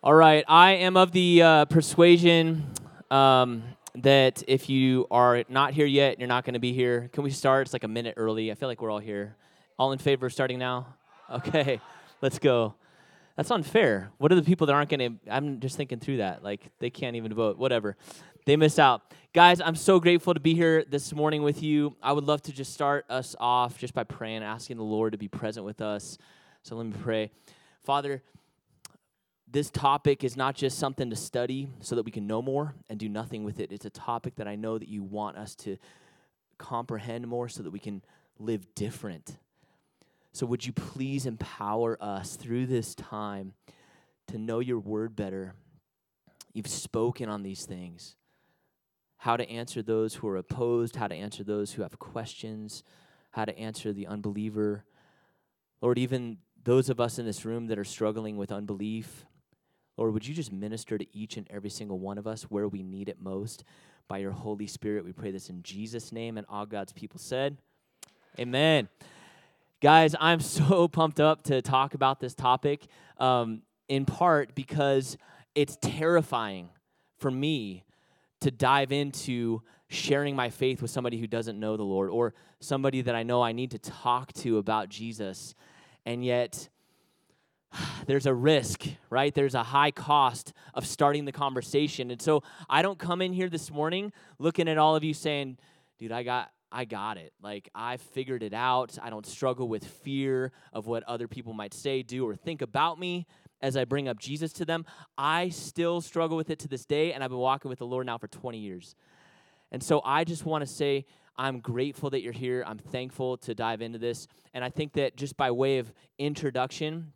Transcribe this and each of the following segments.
All right, I am of the uh, persuasion um, that if you are not here yet, you're not going to be here. Can we start? It's like a minute early. I feel like we're all here. All in favor of starting now? Okay, let's go. That's unfair. What are the people that aren't going to? I'm just thinking through that. Like, they can't even vote. Whatever. They missed out. Guys, I'm so grateful to be here this morning with you. I would love to just start us off just by praying, asking the Lord to be present with us. So let me pray. Father, this topic is not just something to study so that we can know more and do nothing with it. It's a topic that I know that you want us to comprehend more so that we can live different. So, would you please empower us through this time to know your word better? You've spoken on these things how to answer those who are opposed, how to answer those who have questions, how to answer the unbeliever. Lord, even those of us in this room that are struggling with unbelief, Lord, would you just minister to each and every single one of us where we need it most by your Holy Spirit? We pray this in Jesus' name, and all God's people said, Amen. Guys, I'm so pumped up to talk about this topic, um, in part because it's terrifying for me to dive into sharing my faith with somebody who doesn't know the Lord or somebody that I know I need to talk to about Jesus. And yet, there's a risk, right? There's a high cost of starting the conversation. And so I don't come in here this morning looking at all of you saying, dude, I got I got it. Like I figured it out. I don't struggle with fear of what other people might say, do, or think about me as I bring up Jesus to them. I still struggle with it to this day, and I've been walking with the Lord now for 20 years. And so I just want to say, I'm grateful that you're here. I'm thankful to dive into this. And I think that just by way of introduction,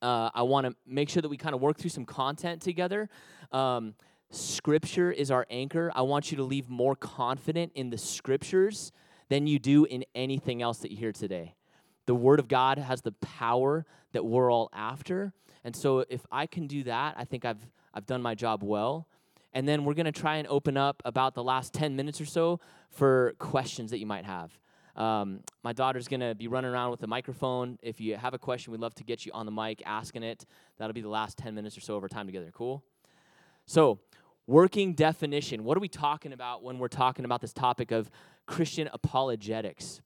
uh, I want to make sure that we kind of work through some content together. Um, scripture is our anchor. I want you to leave more confident in the scriptures than you do in anything else that you hear today. The Word of God has the power that we're all after. And so if I can do that, I think I've, I've done my job well. And then we're going to try and open up about the last 10 minutes or so for questions that you might have. Um, my daughter's going to be running around with a microphone. If you have a question, we'd love to get you on the mic asking it. That'll be the last 10 minutes or so of our time together. Cool? So, working definition. What are we talking about when we're talking about this topic of Christian apologetics?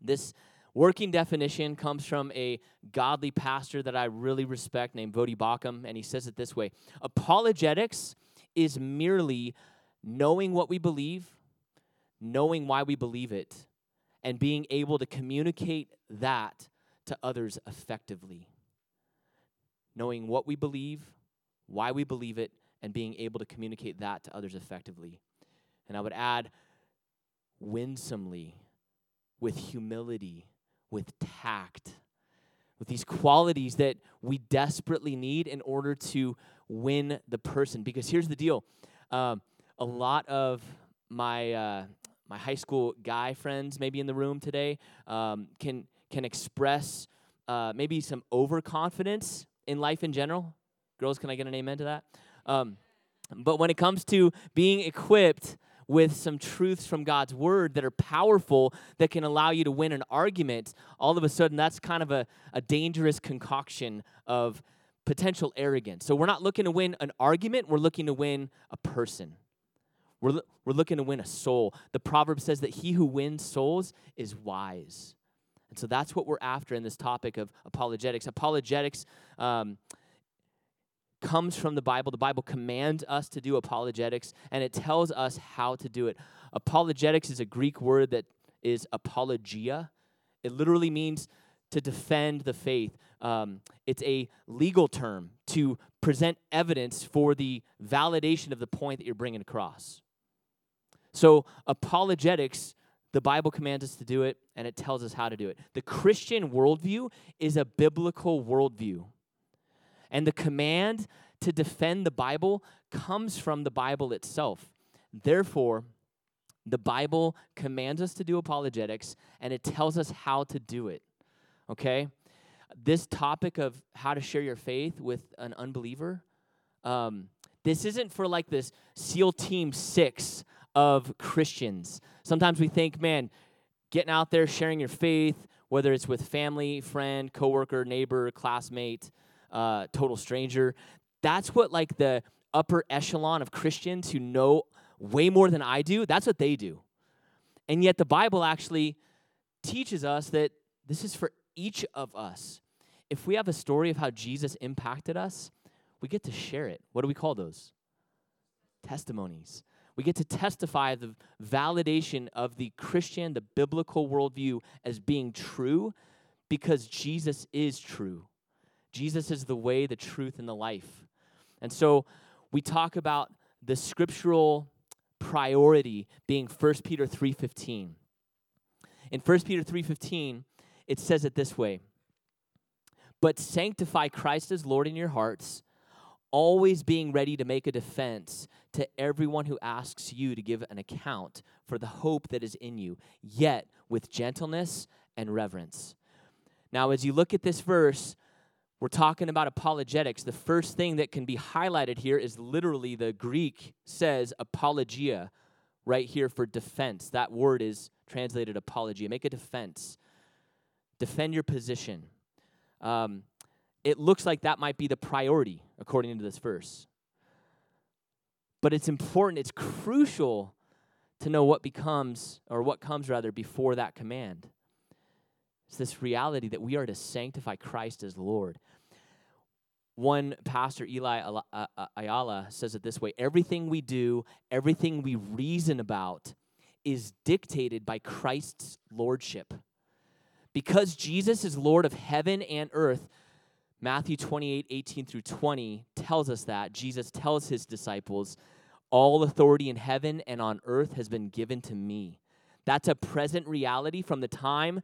This working definition comes from a godly pastor that I really respect named Voddie Baucham, and he says it this way Apologetics is merely knowing what we believe, knowing why we believe it, and being able to communicate that to others effectively. Knowing what we believe, why we believe it, and being able to communicate that to others effectively. And I would add, winsomely, with humility, with tact, with these qualities that we desperately need in order to win the person. Because here's the deal um, a lot of my uh, my high school guy friends, maybe in the room today, um, can can express uh, maybe some overconfidence in life in general. Girls, can I get an amen to that? Um, but when it comes to being equipped with some truths from God's word that are powerful that can allow you to win an argument, all of a sudden that's kind of a, a dangerous concoction of potential arrogance. So we're not looking to win an argument, we're looking to win a person. We're, we're looking to win a soul. The proverb says that he who wins souls is wise. And so that's what we're after in this topic of apologetics. Apologetics um, comes from the Bible. The Bible commands us to do apologetics, and it tells us how to do it. Apologetics is a Greek word that is apologia. It literally means to defend the faith. Um, it's a legal term to present evidence for the validation of the point that you're bringing across. So, apologetics, the Bible commands us to do it, and it tells us how to do it. The Christian worldview is a biblical worldview. And the command to defend the Bible comes from the Bible itself. Therefore, the Bible commands us to do apologetics, and it tells us how to do it. Okay? This topic of how to share your faith with an unbeliever, um, this isn't for like this SEAL Team 6 of Christians. Sometimes we think, man, getting out there, sharing your faith, whether it's with family, friend, coworker, neighbor, classmate, uh, total stranger, That's what like the upper echelon of Christians who know way more than I do, that's what they do. And yet the Bible actually teaches us that this is for each of us. If we have a story of how Jesus impacted us, we get to share it. What do we call those? Testimonies. We get to testify the validation of the Christian, the biblical worldview as being true because Jesus is true. Jesus is the way, the truth, and the life. And so we talk about the scriptural priority being 1 Peter 3:15. In 1 Peter 3:15, it says it this way: "But sanctify Christ as Lord in your hearts, always being ready to make a defense to everyone who asks you to give an account for the hope that is in you, yet with gentleness and reverence." Now, as you look at this verse, we're talking about apologetics. The first thing that can be highlighted here is literally the Greek says apologia right here for defense. That word is translated apologia. Make a defense, defend your position. Um, it looks like that might be the priority according to this verse. But it's important, it's crucial to know what becomes, or what comes rather, before that command. It's this reality that we are to sanctify Christ as Lord. One pastor, Eli uh, uh, Ayala, says it this way Everything we do, everything we reason about, is dictated by Christ's lordship. Because Jesus is Lord of heaven and earth, Matthew 28 18 through 20 tells us that. Jesus tells his disciples, All authority in heaven and on earth has been given to me. That's a present reality from the time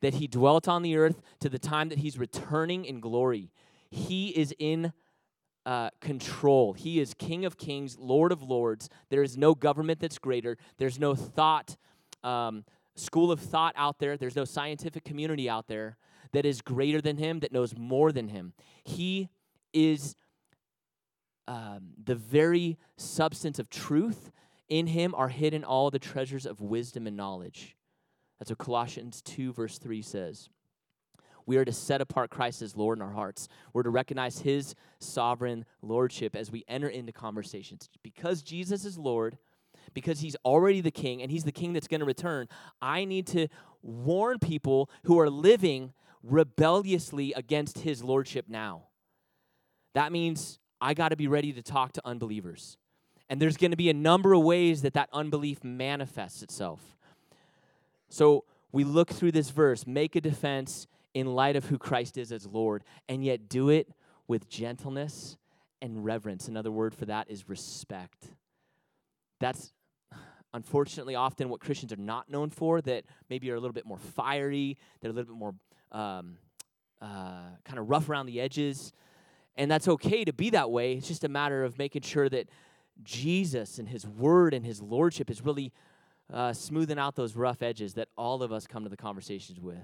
that he dwelt on the earth to the time that he's returning in glory. He is in uh, control. He is King of kings, Lord of lords. There is no government that's greater. There's no thought, um, school of thought out there. There's no scientific community out there that is greater than him, that knows more than him. He is um, the very substance of truth. In him are hidden all the treasures of wisdom and knowledge. That's what Colossians 2, verse 3 says. We are to set apart Christ as Lord in our hearts. We're to recognize his sovereign lordship as we enter into conversations. Because Jesus is Lord, because he's already the king and he's the king that's going to return, I need to warn people who are living rebelliously against his lordship now. That means I got to be ready to talk to unbelievers. And there's going to be a number of ways that that unbelief manifests itself. So we look through this verse, make a defense in light of who Christ is as Lord, and yet do it with gentleness and reverence. Another word for that is respect. That's unfortunately often what Christians are not known for, that maybe are a little bit more fiery, they're a little bit more um, uh, kind of rough around the edges. And that's okay to be that way. It's just a matter of making sure that Jesus and his word and his lordship is really uh, smoothing out those rough edges that all of us come to the conversations with.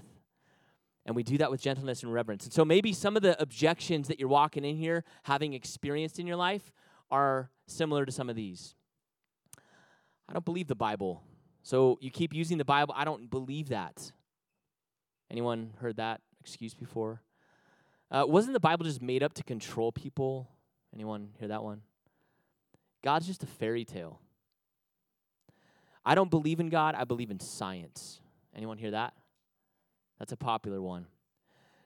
And we do that with gentleness and reverence. And so maybe some of the objections that you're walking in here, having experienced in your life, are similar to some of these. I don't believe the Bible. So you keep using the Bible. I don't believe that. Anyone heard that excuse before? Uh, wasn't the Bible just made up to control people? Anyone hear that one? God's just a fairy tale. I don't believe in God, I believe in science. Anyone hear that? That's a popular one.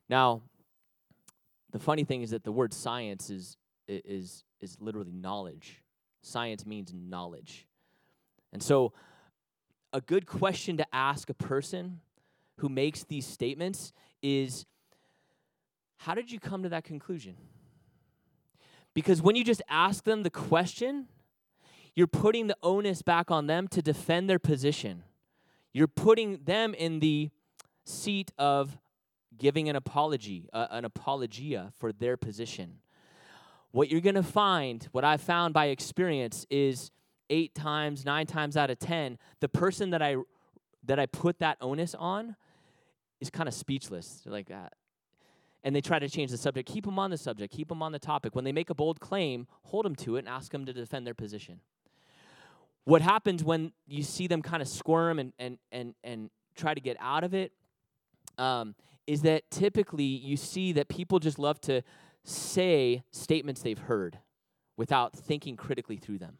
Now, the funny thing is that the word science is is is literally knowledge. Science means knowledge. And so a good question to ask a person who makes these statements is how did you come to that conclusion? Because when you just ask them the question, you're putting the onus back on them to defend their position. You're putting them in the seat of giving an apology, uh, an apologia for their position. What you're going to find, what I've found by experience, is eight times, nine times out of ten, the person that I that I put that onus on is kind of speechless. They're like that. And they try to change the subject. Keep them on the subject. Keep them on the topic. When they make a bold claim, hold them to it and ask them to defend their position what happens when you see them kind of squirm and, and, and, and try to get out of it um, is that typically you see that people just love to say statements they've heard without thinking critically through them.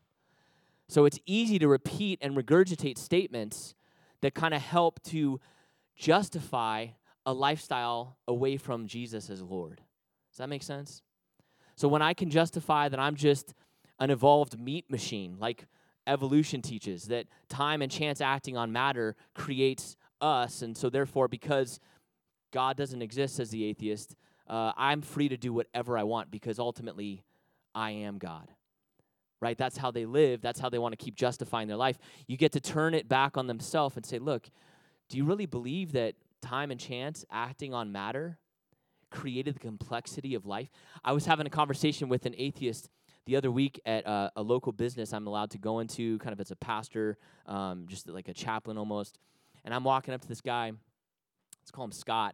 So it's easy to repeat and regurgitate statements that kind of help to justify a lifestyle away from Jesus as Lord. Does that make sense? So when I can justify that I'm just an evolved meat machine, like evolution teaches, that time and chance acting on matter creates us, and so therefore, because God doesn't exist as the atheist, uh, I'm free to do whatever I want because ultimately I am God. Right? That's how they live. That's how they want to keep justifying their life. You get to turn it back on themselves and say, look, do you really believe that time and chance acting on matter created the complexity of life? I was having a conversation with an atheist the other week at uh, a local business I'm allowed to go into, kind of as a pastor, um, just like a chaplain almost. And I'm walking up to this guy. Let's call him Scott.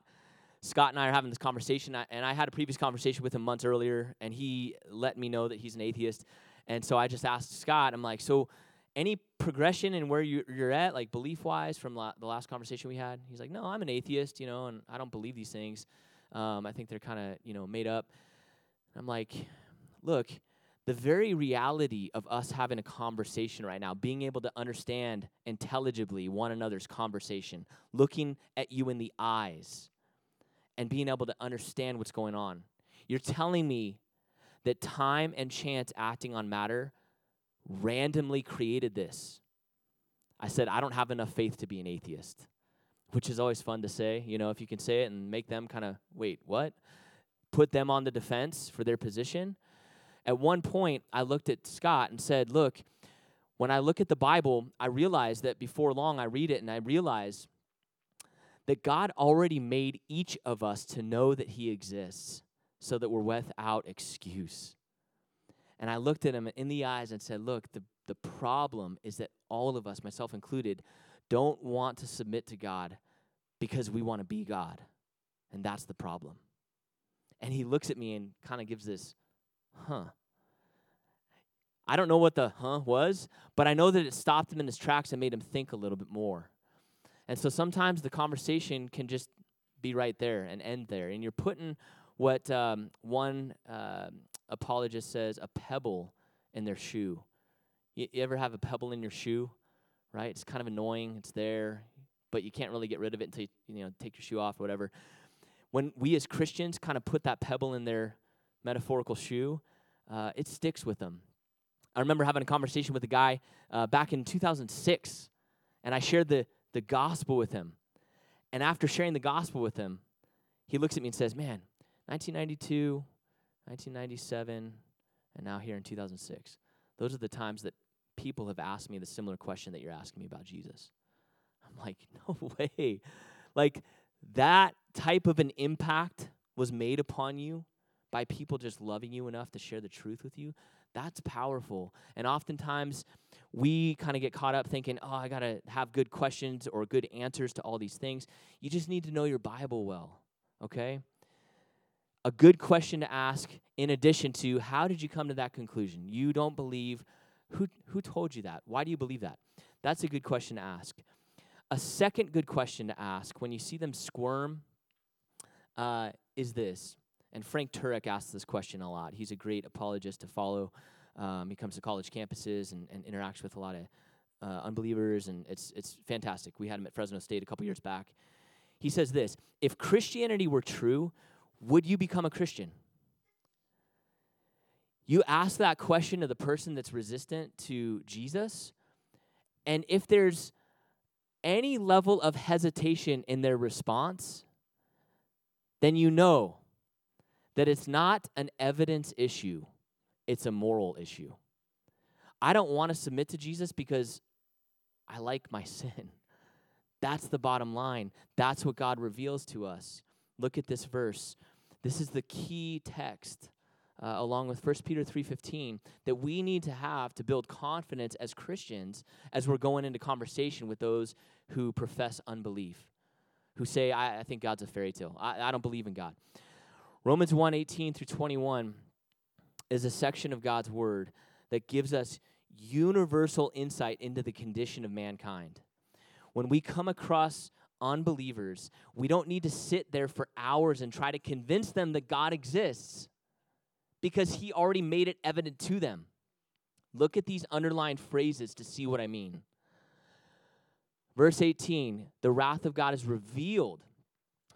Scott and I are having this conversation, and I had a previous conversation with him months earlier, and he let me know that he's an atheist. And so I just asked Scott, I'm like, so any progression in where you, are at, like belief wise, from la- the last conversation we had? He's like, no, I'm an atheist, you know, and I don't believe these things. Um, I think they're kind of, you know, made up. I'm like, look, the very reality of us having a conversation right now, being able to understand intelligibly one another's conversation, looking at you in the eyes, and being able to understand what's going on. You're telling me that time and chance acting on matter randomly created this. I said, I don't have enough faith to be an atheist, which is always fun to say. You know, if you can say it and make them kind of, wait, what? Put them on the defense for their position at one point, I looked at Scott and said, Look, when I look at the Bible, I realize that before long I read it and I realize that God already made each of us to know that He exists so that we're without excuse. And I looked at him in the eyes and said, Look, the, the problem is that all of us, myself included, don't want to submit to God because we want to be God. And that's the problem. And he looks at me and kind of gives this huh. I don't know what the huh was, but I know that it stopped him in his tracks and made him think a little bit more. And so sometimes the conversation can just be right there and end there. And you're putting what um, one uh, apologist says a pebble in their shoe. You, you ever have a pebble in your shoe, right? It's kind of annoying. It's there, but you can't really get rid of it until you, you know take your shoe off or whatever. When we as Christians kind of put that pebble in their metaphorical shoe, uh, it sticks with them. I remember having a conversation with a guy uh, back in 2006, and I shared the, the gospel with him. And after sharing the gospel with him, he looks at me and says, Man, 1992, 1997, and now here in 2006, those are the times that people have asked me the similar question that you're asking me about Jesus. I'm like, No way. Like, that type of an impact was made upon you by people just loving you enough to share the truth with you, that's powerful. And oftentimes we kind of get caught up thinking, oh, I got to have good questions or good answers to all these things. You just need to know your Bible well, okay? A good question to ask, in addition to, how did you come to that conclusion? You don't believe. Who, who told you that? Why do you believe that? That's a good question to ask. A second good question to ask when you see them squirm uh, is this and Frank Turek asks this question a lot. He's a great apologist to follow. Um, he comes to college campuses and, and interacts with a lot of uh, unbelievers, and it's, it's fantastic. We had him at Fresno State a couple years back. He says this If Christianity were true, would you become a Christian? You ask that question to the person that's resistant to Jesus, and if there's any level of hesitation in their response, then you know that it's not an evidence issue, it's a moral issue. I don't want to submit to Jesus because I like my sin. That's the bottom line. That's what God reveals to us. Look at this verse. This is the key text uh, along with 1 Peter 3:15 that we need to have to build confidence as Christians as we're going into conversation with those who profess unbelief, who say, I, I think God's a fairy tale. I, I don't believe in God. Romans 1 18 through 21 is a section of God's word that gives us universal insight into the condition of mankind. When we come across unbelievers, we don't need to sit there for hours and try to convince them that God exists. because he already made it evident to them. Look at these underlined phrases to see what I mean. Verse 18 the wrath of God is revealed.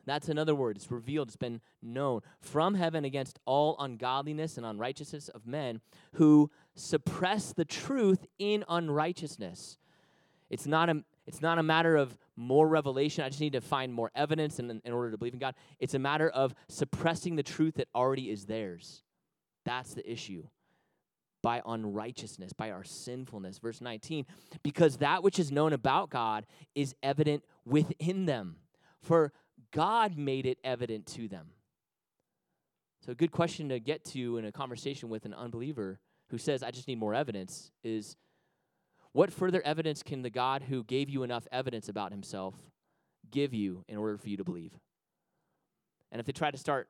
That's another word. It's revealed. It's been known from heaven against all ungodliness and unrighteousness of men who suppress the truth in unrighteousness. It's not a, it's not a matter of more revelation. I just need to find more evidence in, in order to believe in God. It's a matter of suppressing the truth that already is theirs. That's the issue. By unrighteousness, by our sinfulness. Verse 19, because that which is known about God is evident within them, for God made it evident to them. So, a good question to get to in a conversation with an unbeliever who says, I just need more evidence, is what further evidence can the God who gave you enough evidence about himself give you in order for you to believe? And if they try to start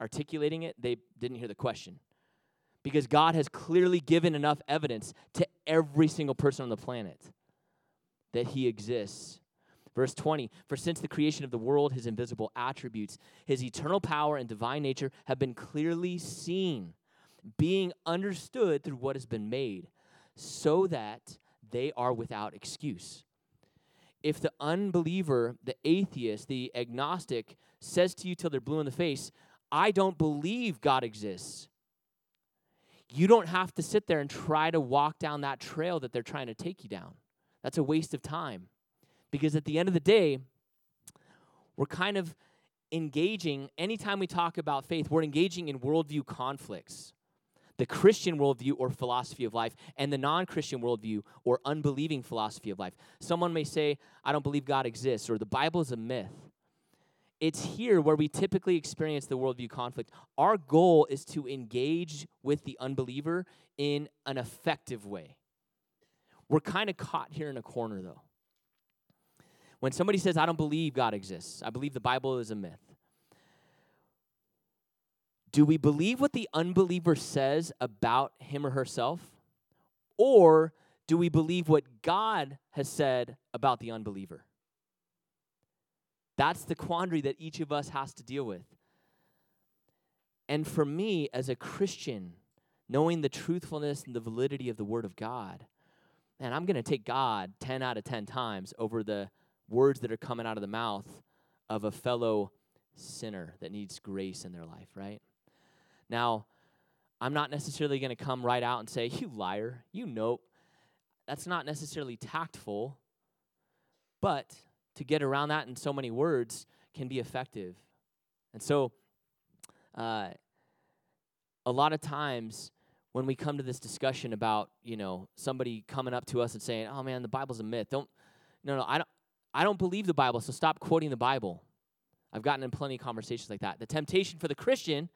articulating it, they didn't hear the question. Because God has clearly given enough evidence to every single person on the planet that he exists. Verse 20 For since the creation of the world, his invisible attributes, his eternal power and divine nature have been clearly seen, being understood through what has been made, so that they are without excuse. If the unbeliever, the atheist, the agnostic says to you till they're blue in the face, I don't believe God exists. You don't have to sit there and try to walk down that trail that they're trying to take you down. That's a waste of time. Because at the end of the day, we're kind of engaging, anytime we talk about faith, we're engaging in worldview conflicts. The Christian worldview or philosophy of life, and the non Christian worldview or unbelieving philosophy of life. Someone may say, I don't believe God exists, or the Bible is a myth it's here where we typically experience the worldview conflict. Our goal is to engage with the unbeliever in an effective way. We're kind of caught here in a corner, though. When somebody says, I don't believe God exists, I believe the Bible is a myth. Do we believe what the unbeliever says about him or herself? Or do we believe what God has said about the unbeliever? That's the quandary that each of us has to deal with. And for me, as a Christian, knowing the truthfulness and the validity of the Word of God, man, I'm going to take God 10 out of 10 times over the words that are coming out of the mouth of a fellow sinner that needs grace in their life, right? Now, I'm not necessarily going to come right out and say, You liar, you know. That's not necessarily tactful, but to get around that in so many words can be effective. And so, uh, a lot of times when we come to this discussion about, you know, somebody coming up to us and saying, "Oh man, the Bible's a myth." Don't, no, no, I don't, I don't believe the Bible, so stop quoting the Bible. I've gotten in plenty of conversations like that. The temptation for the Christian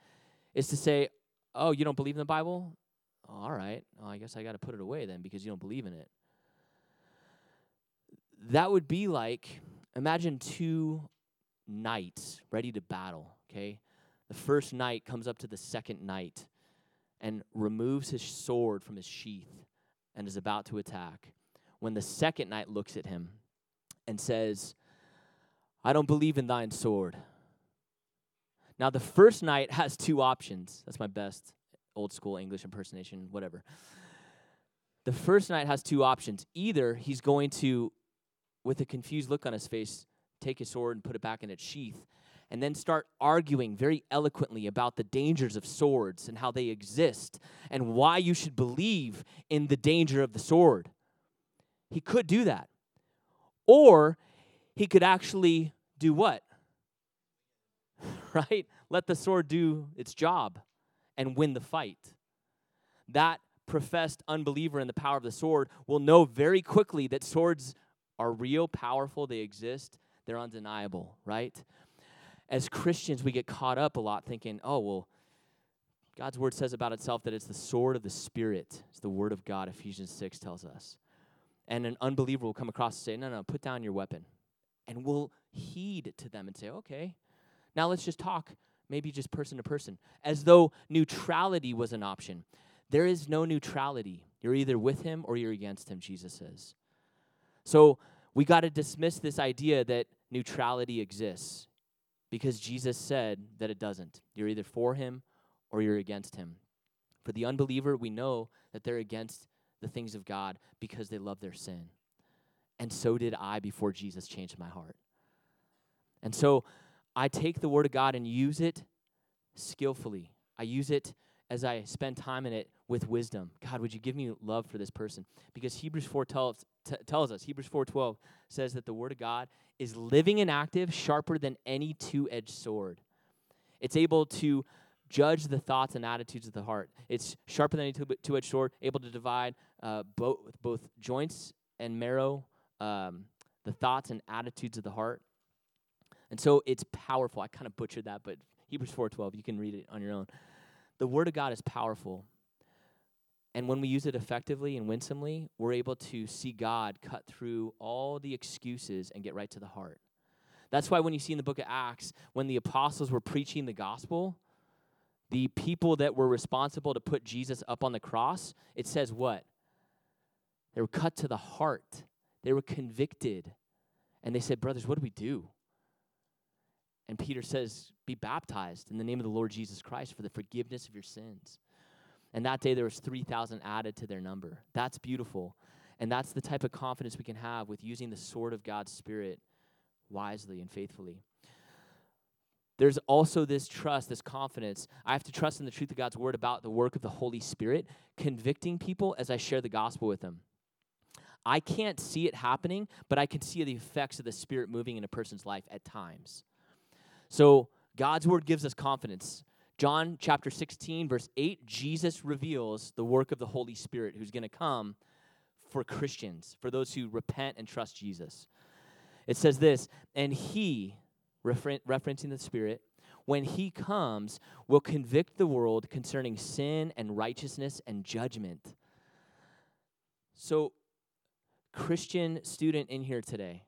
is to say, "Oh, you don't believe in the Bible? Oh, all right, well, I guess I got to put it away then because you don't believe in it." that would be like imagine two knights ready to battle, okay? The first knight comes up to the second knight and removes his sword from his sheath and is about to attack. When the second knight looks at him and says, I don't believe in thine sword. Now, the first knight has two options. That's my best old school English impersonation, whatever. The first knight has two options. Either he's going to with a confused look on his face, take his sword and put it back in its sheath, and then start arguing very eloquently about the dangers of swords and how they exist and why you should believe in the danger of the sword. He could do that. Or he could actually do what? Right? Let the sword do its job and win the fight. That professed unbeliever in the power of the sword will know very quickly that swords are real, powerful, they exist, they're undeniable, right? As Christians, we get caught up a lot thinking, oh, well, God's word says about itself that it's the sword of the Spirit. It's the word of God, Ephesians 6 tells us. And an unbeliever will come across and say, no, no, put down your weapon. And we'll heed to them and say, okay, now let's just talk, maybe just person to person, as though neutrality was an option. There is no neutrality. You're either with him or you're against him, Jesus says. So we got to dismiss this idea that neutrality exists because Jesus said that it doesn't. You're either for him or you're against him. For the unbeliever, we know that they're against the things of God because they love their sin. And so did I before Jesus changed my heart. And so I take the Word of God and use it skillfully. I use it as I spend time in it with wisdom. God, would you give me love for this person? Because Hebrews 4 tells, t- tells us, Hebrews 4.12 says that the Word of God is living and active, sharper than any two-edged sword. It's able to judge the thoughts and attitudes of the heart. It's sharper than any two edged sword, able to divide uh, both, both joints and marrow, um, the thoughts and attitudes of the heart. And so it's powerful. I kind of butchered that, but Hebrews 4:12, you can read it on your own. The word of God is powerful. And when we use it effectively and winsomely, we're able to see God cut through all the excuses and get right to the heart. That's why when you see in the book of Acts, when the apostles were preaching the gospel, the people that were responsible to put Jesus up on the cross, it says what? They were cut to the heart. They were convicted. And they said, Brothers, what do we do? And Peter says, Be baptized in the name of the Lord Jesus Christ for the forgiveness of your sins. And that day there was 3,000 added to their number. That's beautiful. And that's the type of confidence we can have with using the sword of God's Spirit wisely and faithfully there's also this trust, this confidence. I have to trust in the truth of God's word about the work of the Holy Spirit, convicting people as I share the gospel with them. I can't see it happening, but I can see the effects of the Spirit moving in a person's life at times. So God's word gives us confidence. John chapter 16, verse 8, Jesus reveals the work of the Holy Spirit who's going to come for Christians, for those who repent and trust Jesus. It says this, and he, refer- referencing the Spirit, when he comes, will convict the world concerning sin and righteousness and judgment. So, Christian student in here today,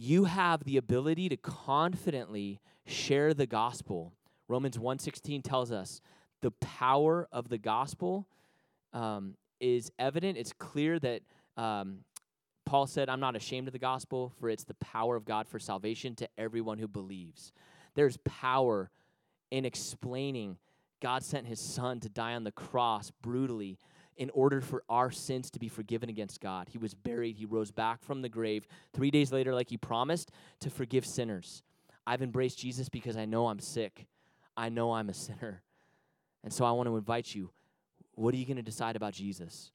you have the ability to confidently share the gospel. Romans 1:16 tells us the power of the gospel um, is evident. It's clear that um, Paul said, I'm not ashamed of the gospel, for it's the power of God for salvation to everyone who believes. There's power in explaining God sent his son to die on the cross brutally in order for our sins to be forgiven against God. He was buried, he rose back from the grave three days later, like he promised, to forgive sinners. I've embraced Jesus because I know I'm sick, I know I'm a sinner. And so I want to invite you what are you going to decide about Jesus?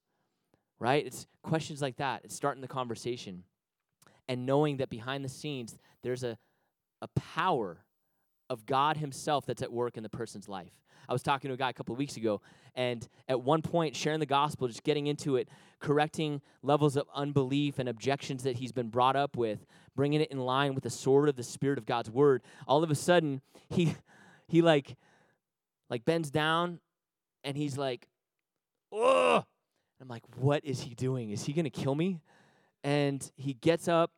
right? It's questions like that. It's starting the conversation and knowing that behind the scenes, there's a, a power of God Himself that's at work in the person's life. I was talking to a guy a couple of weeks ago, and at one point, sharing the gospel, just getting into it, correcting levels of unbelief and objections that he's been brought up with, bringing it in line with the sword of the Spirit of God's Word. All of a sudden, he, he like, like bends down, and he's like, "Oh!" I'm like, what is he doing? Is he to kill me? And he gets up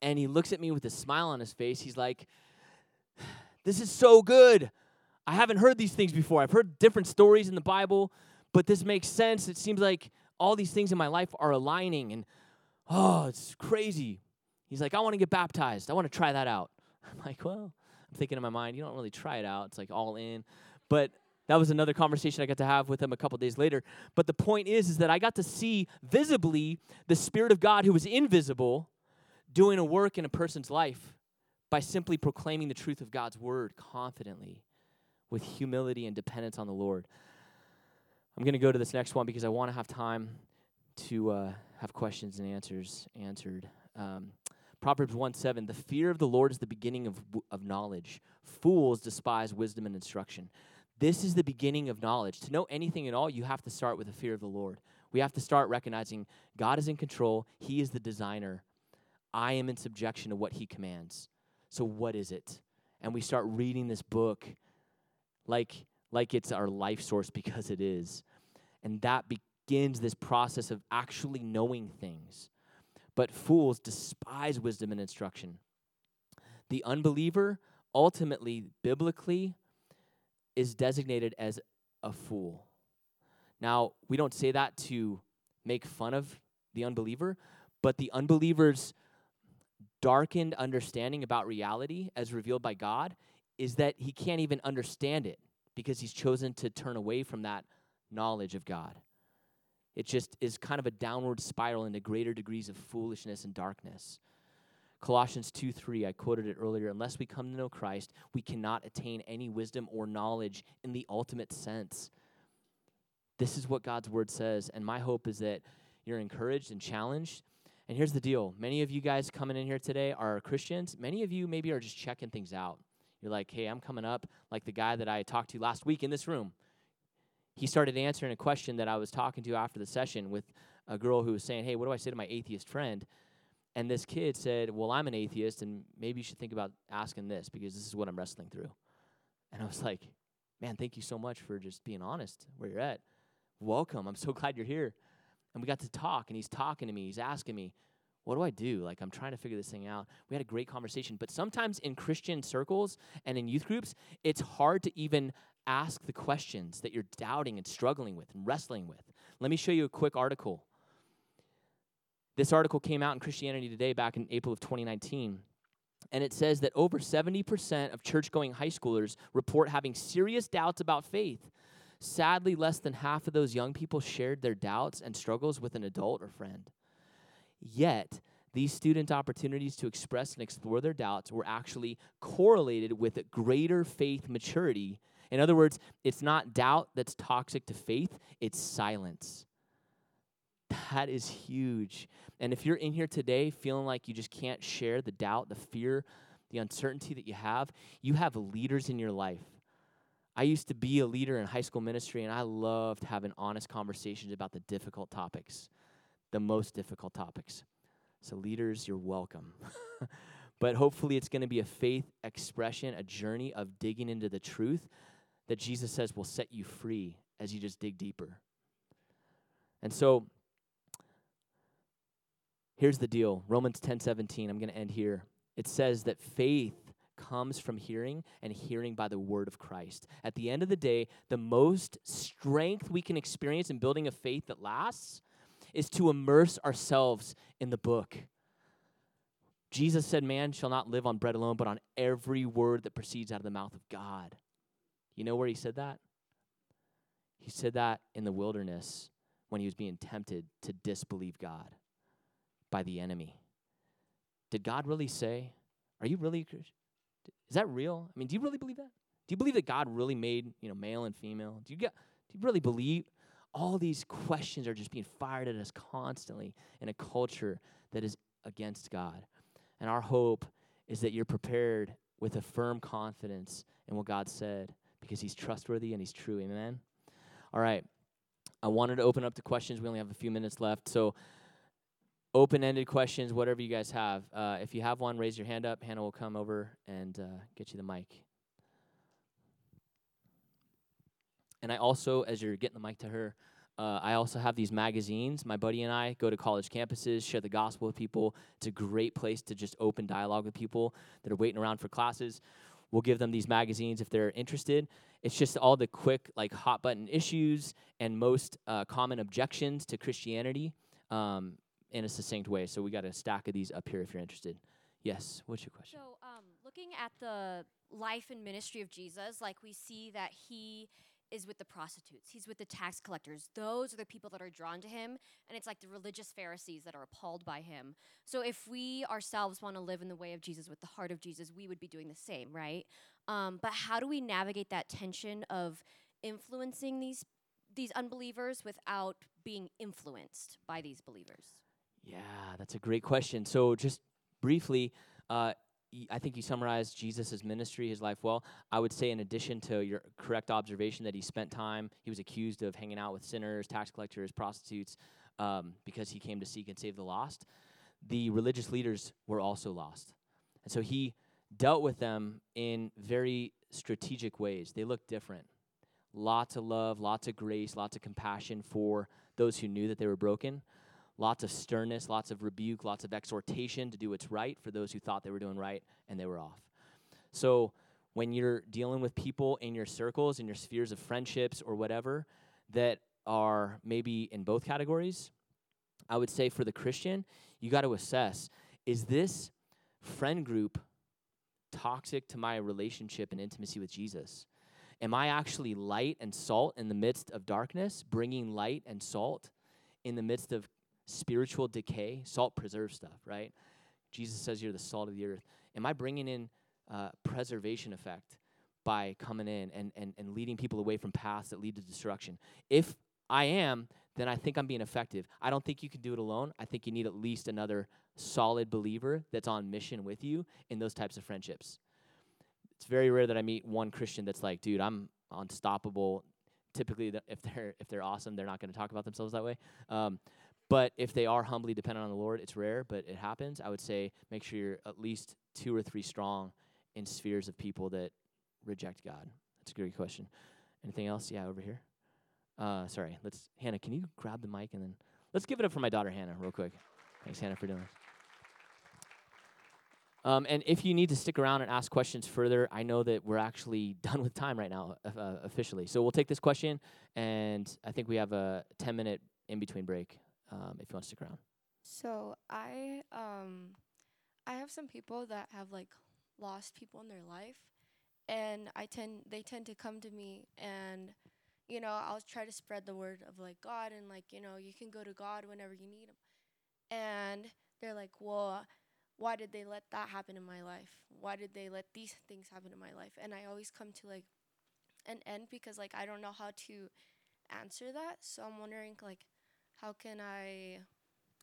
and he looks at me with a smile on his face. He's like, this is so good. I haven't heard these things before. I've heard different stories in the Bible, but this makes sense. It seems like all these things in my life are aligning and oh, it's crazy. He's like, I want to get baptized. I want to try that out. I'm like, well, I'm thinking in my mind, you don't really try it out. It's like all in. But that was another conversation I got to have with him a couple days later. But the point is, is that I got to see visibly the Spirit of God who was invisible doing a work in a person's life by simply proclaiming the truth of God's word confidently with humility and dependence on the Lord. I'm going to go to this next one because I want to have time to uh, have questions and answers answered. Um, Proverbs 1 7, the fear of the Lord is the beginning of, of knowledge. Fools despise wisdom and instruction. This is the beginning of knowledge. To know anything at all, you have to start with the fear of the Lord. We have to start recognizing God is in control, He is the designer. I am in subjection to what He commands. So, what is it? And we start reading this book like, like it's our life source because it is. And that begins this process of actually knowing things. But fools despise wisdom and instruction. The unbeliever, ultimately, biblically, is designated as a fool. Now, we don't say that to make fun of the unbeliever, but the unbeliever's darkened understanding about reality as revealed by God is that he can't even understand it because he's chosen to turn away from that knowledge of God. It just is kind of a downward spiral into greater degrees of foolishness and darkness. Colossians 2 3, I quoted it earlier. Unless we come to know Christ, we cannot attain any wisdom or knowledge in the ultimate sense. This is what God's word says. And my hope is that you're encouraged and challenged. And here's the deal many of you guys coming in here today are Christians. Many of you maybe are just checking things out. You're like, hey, I'm coming up like the guy that I talked to last week in this room. He started answering a question that I was talking to after the session with a girl who was saying, hey, what do I say to my atheist friend? And this kid said, Well, I'm an atheist, and maybe you should think about asking this because this is what I'm wrestling through. And I was like, Man, thank you so much for just being honest where you're at. Welcome. I'm so glad you're here. And we got to talk, and he's talking to me. He's asking me, What do I do? Like, I'm trying to figure this thing out. We had a great conversation. But sometimes in Christian circles and in youth groups, it's hard to even ask the questions that you're doubting and struggling with and wrestling with. Let me show you a quick article this article came out in Christianity Today back in April of 2019. And it says that over 70% of church going high schoolers report having serious doubts about faith. Sadly, less than half of those young people shared their doubts and struggles with an adult or friend. Yet, these student opportunities to express and explore their doubts were actually correlated with greater faith maturity. In other words, it's not doubt that's toxic to faith, it's silence. That is huge. And if you're in here today feeling like you just can't share the doubt, the fear, the uncertainty that you have, you have leaders in your life. I used to be a leader in high school ministry, and I loved having honest conversations about the difficult topics, the most difficult topics. So, leaders, you're welcome. but hopefully, it's going to be a faith expression, a journey of digging into the truth that Jesus says will set you free as you just dig deeper. And so, Here's the deal Romans 10 17, I'm going to end here. It says that faith comes from hearing and hearing by the word of Christ. At the end of the day, the most strength we can experience in building a faith that lasts is to immerse ourselves in the book. Jesus said, Man shall not live on bread alone, but on every word that proceeds out of the mouth of God. You know where he said that? He said that in the wilderness when he was being tempted to disbelieve God by the enemy. Did God really say? Are you really Is that real? I mean, do you really believe that? Do you believe that God really made, you know, male and female? Do you get do you really believe all these questions are just being fired at us constantly in a culture that is against God? And our hope is that you're prepared with a firm confidence in what God said because he's trustworthy and he's true. Amen. All right. I wanted to open up to questions. We only have a few minutes left. So open ended questions, whatever you guys have. Uh, if you have one, raise your hand up. Hannah will come over and uh, get you the mic. And I also, as you're getting the mic to her, uh, I also have these magazines. My buddy and I go to college campuses, share the gospel with people. It's a great place to just open dialogue with people that are waiting around for classes. We'll give them these magazines if they're interested. It's just all the quick, like, hot button issues and most uh, common objections to Christianity. Um, in a succinct way. So we got a stack of these up here if you're interested. Yes, what's your question? So, um, looking at the life and ministry of Jesus, like we see that he is with the prostitutes, he's with the tax collectors. Those are the people that are drawn to him, and it's like the religious Pharisees that are appalled by him. So, if we ourselves want to live in the way of Jesus with the heart of Jesus, we would be doing the same, right? Um, but how do we navigate that tension of influencing these these unbelievers without being influenced by these believers? Yeah, that's a great question. So, just briefly, uh, I think you summarized Jesus' ministry, his life well. I would say, in addition to your correct observation that he spent time, he was accused of hanging out with sinners, tax collectors, prostitutes, um, because he came to seek and save the lost. The religious leaders were also lost. And so he dealt with them in very strategic ways. They looked different. Lots of love, lots of grace, lots of compassion for those who knew that they were broken lots of sternness, lots of rebuke, lots of exhortation to do what's right for those who thought they were doing right and they were off. So when you're dealing with people in your circles, in your spheres of friendships or whatever that are maybe in both categories, I would say for the Christian, you got to assess is this friend group toxic to my relationship and intimacy with Jesus? Am I actually light and salt in the midst of darkness, bringing light and salt in the midst of spiritual decay? Salt preserves stuff, right? Jesus says you're the salt of the earth. Am I bringing in uh, preservation effect by coming in and, and, and leading people away from paths that lead to destruction? If I am, then I think I'm being effective. I don't think you can do it alone. I think you need at least another solid believer that's on mission with you in those types of friendships. It's very rare that I meet one Christian that's like, dude, I'm unstoppable. Typically, if they're if they're awesome, they're not going to talk about themselves that way. Um, but if they are humbly dependent on the Lord, it's rare, but it happens. I would say make sure you're at least two or three strong in spheres of people that reject God. That's a great question. Anything else? Yeah, over here. Uh, sorry. Let's Hannah. Can you grab the mic and then let's give it up for my daughter Hannah real quick. Thanks, Hannah, for doing this. Um, and if you need to stick around and ask questions further, I know that we're actually done with time right now uh, officially. So we'll take this question, and I think we have a 10 minute in between break um, if you want to stick around. So I um I have some people that have like lost people in their life and I tend they tend to come to me and you know, I'll try to spread the word of like God and like, you know, you can go to God whenever you need him. And they're like, "Well, why did they let that happen in my life? Why did they let these things happen in my life?" And I always come to like an end because like I don't know how to answer that. So I'm wondering like how can I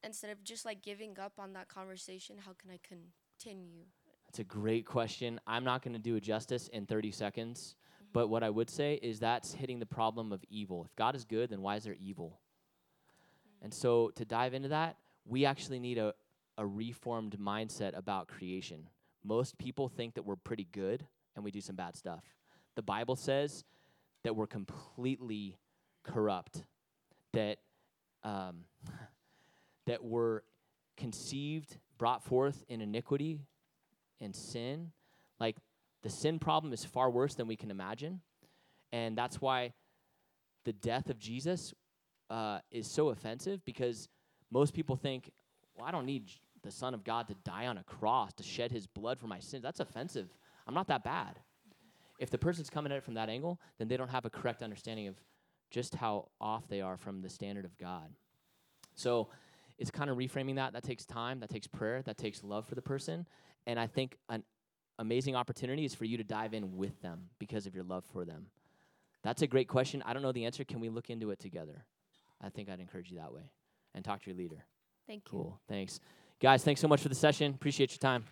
instead of just like giving up on that conversation, how can I continue? That's a great question. I'm not going to do it justice in 30 seconds, mm-hmm. but what I would say is that's hitting the problem of evil. If God is good, then why is there evil? Mm-hmm. And so to dive into that, we actually need a, a reformed mindset about creation. Most people think that we're pretty good and we do some bad stuff. The Bible says that we're completely corrupt, that um, that were conceived, brought forth in iniquity and sin. Like the sin problem is far worse than we can imagine. And that's why the death of Jesus uh, is so offensive because most people think, well, I don't need the Son of God to die on a cross to shed his blood for my sins. That's offensive. I'm not that bad. If the person's coming at it from that angle, then they don't have a correct understanding of just how off they are from the standard of God. So it's kind of reframing that. That takes time, that takes prayer, that takes love for the person. And I think an amazing opportunity is for you to dive in with them because of your love for them. That's a great question. I don't know the answer. Can we look into it together? I think I'd encourage you that way and talk to your leader. Thank you. Cool. Thanks. Guys, thanks so much for the session. Appreciate your time.